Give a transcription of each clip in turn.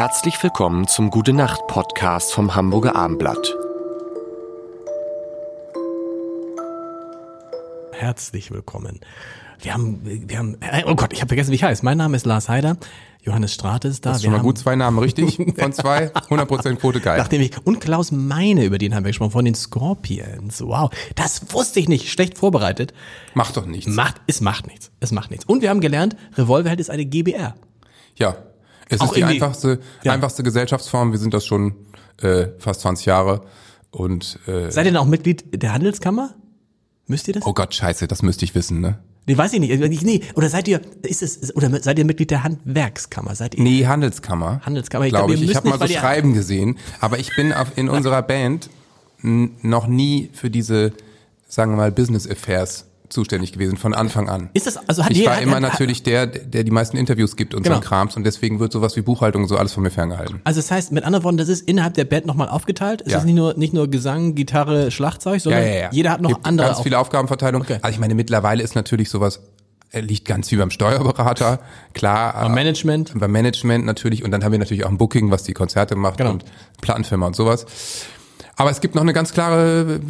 Herzlich willkommen zum Gute Nacht Podcast vom Hamburger Armblatt. Herzlich willkommen. Wir haben, wir haben, äh, oh Gott, ich habe vergessen, wie ich heiße. Mein Name ist Lars Heider. Johannes Strate ist da. Das ist wir schon mal gut, zwei Namen richtig von zwei, 100% Quote geil. Nachdem ich, und Klaus Meine, über den haben wir gesprochen, von den Scorpions. Wow, das wusste ich nicht. Schlecht vorbereitet. Macht doch nichts. Macht, es macht nichts. Es macht nichts. Und wir haben gelernt, Revolverheld ist eine GBR. Ja, es ist die einfachste, Ja. einfachste Gesellschaftsform. Wir sind das schon äh, fast 20 Jahre und äh, Seid ihr denn auch Mitglied der Handelskammer? Müsst ihr das? oh Gott, scheiße, das müsste ich wissen, ne? Nee, weiß ich nicht. Ich- Nee, oder seid ihr, ist es, oder seid ihr Mitglied der Handwerkskammer? Seid ihr? Nee, Handelskammer. Handelskammer. Ich glaube glaub, ich. Ich habe mal so Schreiben gesehen, aber ich bin auf, in unserer Band noch nie für diese, sagen wir mal, Business Affairs zuständig gewesen, von Anfang an. Ist das, also hat Ich war immer hat- natürlich der, der die meisten Interviews gibt und so Genau. ein Krams und deswegen wird sowas wie Buchhaltung und so alles von mir ferngehalten. Also das heißt, mit anderen Worten, das ist innerhalb der Band nochmal aufgeteilt. Es Ja. ist nicht nur, nicht nur Gesang, Gitarre, Schlagzeug, sondern jeder hat noch Gibt andere. Ganz Auf viele Aufgabenverteilung. Okay. Also ich meine, mittlerweile ist natürlich sowas, äh, liegt ganz viel beim Steuerberater, klar. Beim äh, Management. Beim Management natürlich. Und dann haben wir natürlich auch ein Booking, was die Konzerte macht Genau. und Plattenfirma und sowas. Aber es gibt noch eine ganz klare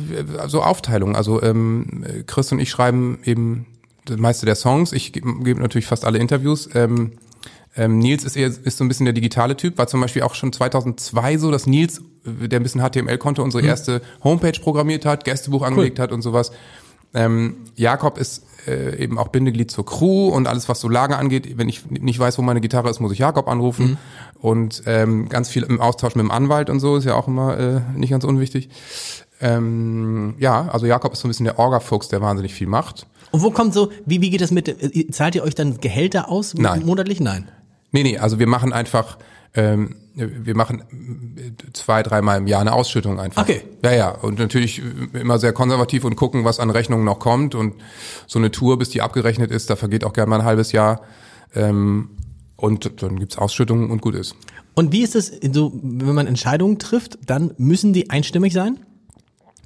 so Aufteilung. Also ähm, Chris und ich schreiben eben das meiste der Songs. Ich gebe gebe natürlich fast alle Interviews. Ähm, ähm, Nils ist eher ist so ein bisschen der digitale Typ, war zum Beispiel auch schon 2002 so, dass Nils, der ein bisschen HTML konnte, unsere erste Homepage programmiert hat, Gästebuch angelegt hat und sowas. Ähm, Jakob ist äh, eben auch Bindeglied zur Crew und alles, was so Lager angeht. Wenn ich nicht weiß, wo meine Gitarre ist, muss ich Jakob anrufen. Und ähm, ganz viel im Austausch mit dem Anwalt und so ist ja auch immer äh, nicht ganz unwichtig. Ähm, ja, also Jakob ist so ein bisschen der Orga-Fuchs, der wahnsinnig viel macht. Und wo kommt so, wie, wie geht das mit, äh, zahlt ihr euch dann Gehälter aus? Nein. Monatlich? Nein. Nee, nee, also wir machen einfach, ähm, wir machen zwei, dreimal im Jahr eine Ausschüttung einfach. Okay. Ja, ja. Und natürlich äh, immer sehr konservativ und gucken, was an Rechnungen noch kommt. Und so eine Tour, bis die abgerechnet ist, da vergeht auch gerne mal ein halbes Jahr. Ähm, und dann gibt's Ausschüttungen und gut ist. Und wie ist es, so, wenn man Entscheidungen trifft, dann müssen die einstimmig sein?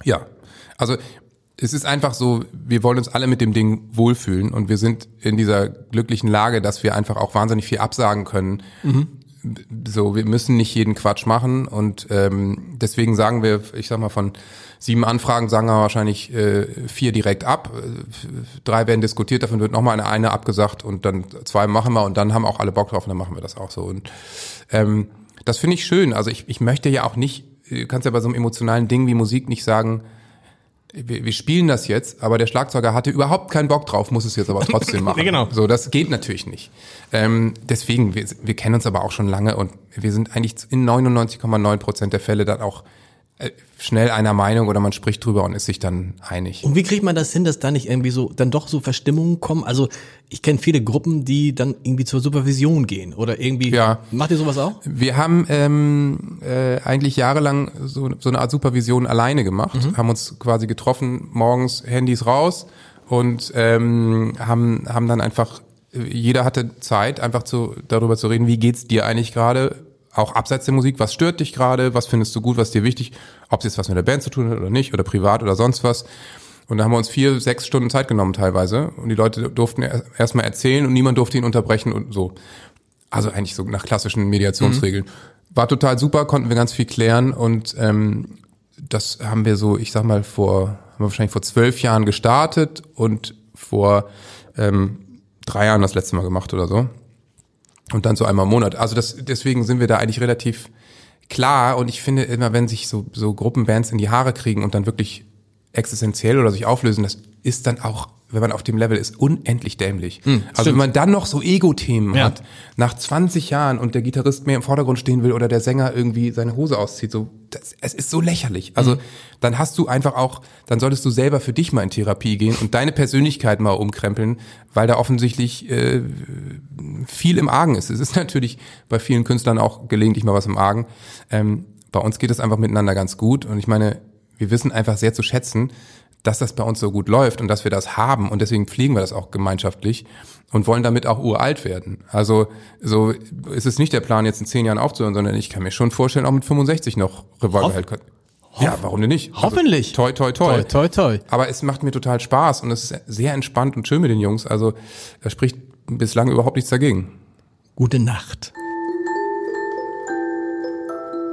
Ja, also es ist einfach so, wir wollen uns alle mit dem Ding wohlfühlen und wir sind in dieser glücklichen Lage, dass wir einfach auch wahnsinnig viel absagen können. So, wir müssen nicht jeden Quatsch machen und ähm, deswegen sagen wir, ich sag mal von sieben Anfragen sagen wir wahrscheinlich äh, vier direkt ab, Äh, drei werden diskutiert, davon wird nochmal eine, eine abgesagt und dann zwei machen wir und dann haben auch alle Bock drauf und dann machen wir das auch so und ähm, das finde ich schön. Also ich, ich möchte ja auch nicht, du kannst ja bei so einem emotionalen Ding wie Musik nicht sagen, wir, wir spielen das jetzt, aber der Schlagzeuger hatte überhaupt keinen Bock drauf, muss es jetzt aber trotzdem machen. Ja, genau. So, das geht natürlich nicht. Ähm, deswegen, wir, wir kennen uns aber auch schon lange und wir sind eigentlich in 99,9 Prozent der Fälle dann auch schnell einer Meinung oder man spricht drüber und ist sich dann einig. Und wie kriegt man das hin, dass da nicht irgendwie so, dann doch so Verstimmungen kommen? Also, ich kenne viele Gruppen, die dann irgendwie zur Supervision gehen oder irgendwie. Ja. Macht ihr sowas auch? Wir haben ähm, äh, eigentlich jahrelang so, so eine Art Supervision alleine gemacht, haben uns quasi getroffen, morgens Handys raus und ähm, haben, haben dann einfach, jeder hatte Zeit, einfach zu, darüber zu reden, wie geht's dir eigentlich gerade, auch abseits der Musik, was stört dich gerade, was findest du gut, was dir wichtig, ob es jetzt was mit der Band zu tun hat oder nicht, oder privat oder sonst was. Und da haben wir uns vier, sechs Stunden Zeit genommen teilweise und die Leute durften erstmal erzählen und niemand durfte ihn unterbrechen und so. Also eigentlich so nach klassischen Mediationsregeln. War total super, konnten wir ganz viel klären und ähm, das haben wir so, ich sag mal, vor, haben wir wahrscheinlich vor zwölf Jahren gestartet und vor ähm, drei Jahren das letzte Mal gemacht oder so. Und dann so einmal im Monat. Also das, deswegen sind wir da eigentlich relativ klar und ich finde immer, wenn sich so, so Gruppenbands in die Haare kriegen und dann wirklich existenziell oder sich auflösen, das ist dann auch, wenn man auf dem Level ist, unendlich dämlich. also wenn man dann noch so Ego-Themen Ja. hat, nach 20 Jahren und der Gitarrist mehr im Vordergrund stehen will oder der Sänger irgendwie seine Hose auszieht, so, das, es ist so lächerlich. Also dann hast du einfach auch, dann solltest du selber für dich mal in Therapie gehen und deine Persönlichkeit mal umkrempeln, weil da offensichtlich äh, viel im Argen ist. Es ist natürlich bei vielen Künstlern auch gelegentlich mal was im Argen. Ähm, bei uns geht es einfach miteinander ganz gut und ich meine, wir wissen einfach sehr zu schätzen, dass das bei uns so gut läuft und dass wir das haben und deswegen pflegen wir das auch gemeinschaftlich und wollen damit auch uralt werden. Also so ist es nicht der Plan, jetzt in zehn Jahren aufzuhören, sondern ich kann mir schon vorstellen, auch mit 65 noch Revolver hält. Ja, warum denn nicht? Hoffentlich. Also, toi, toi, toi. Toi, toi, toi. Aber es macht mir total Spaß und es ist sehr entspannt und schön mit den Jungs. Also da spricht bislang überhaupt nichts dagegen. Gute Nacht.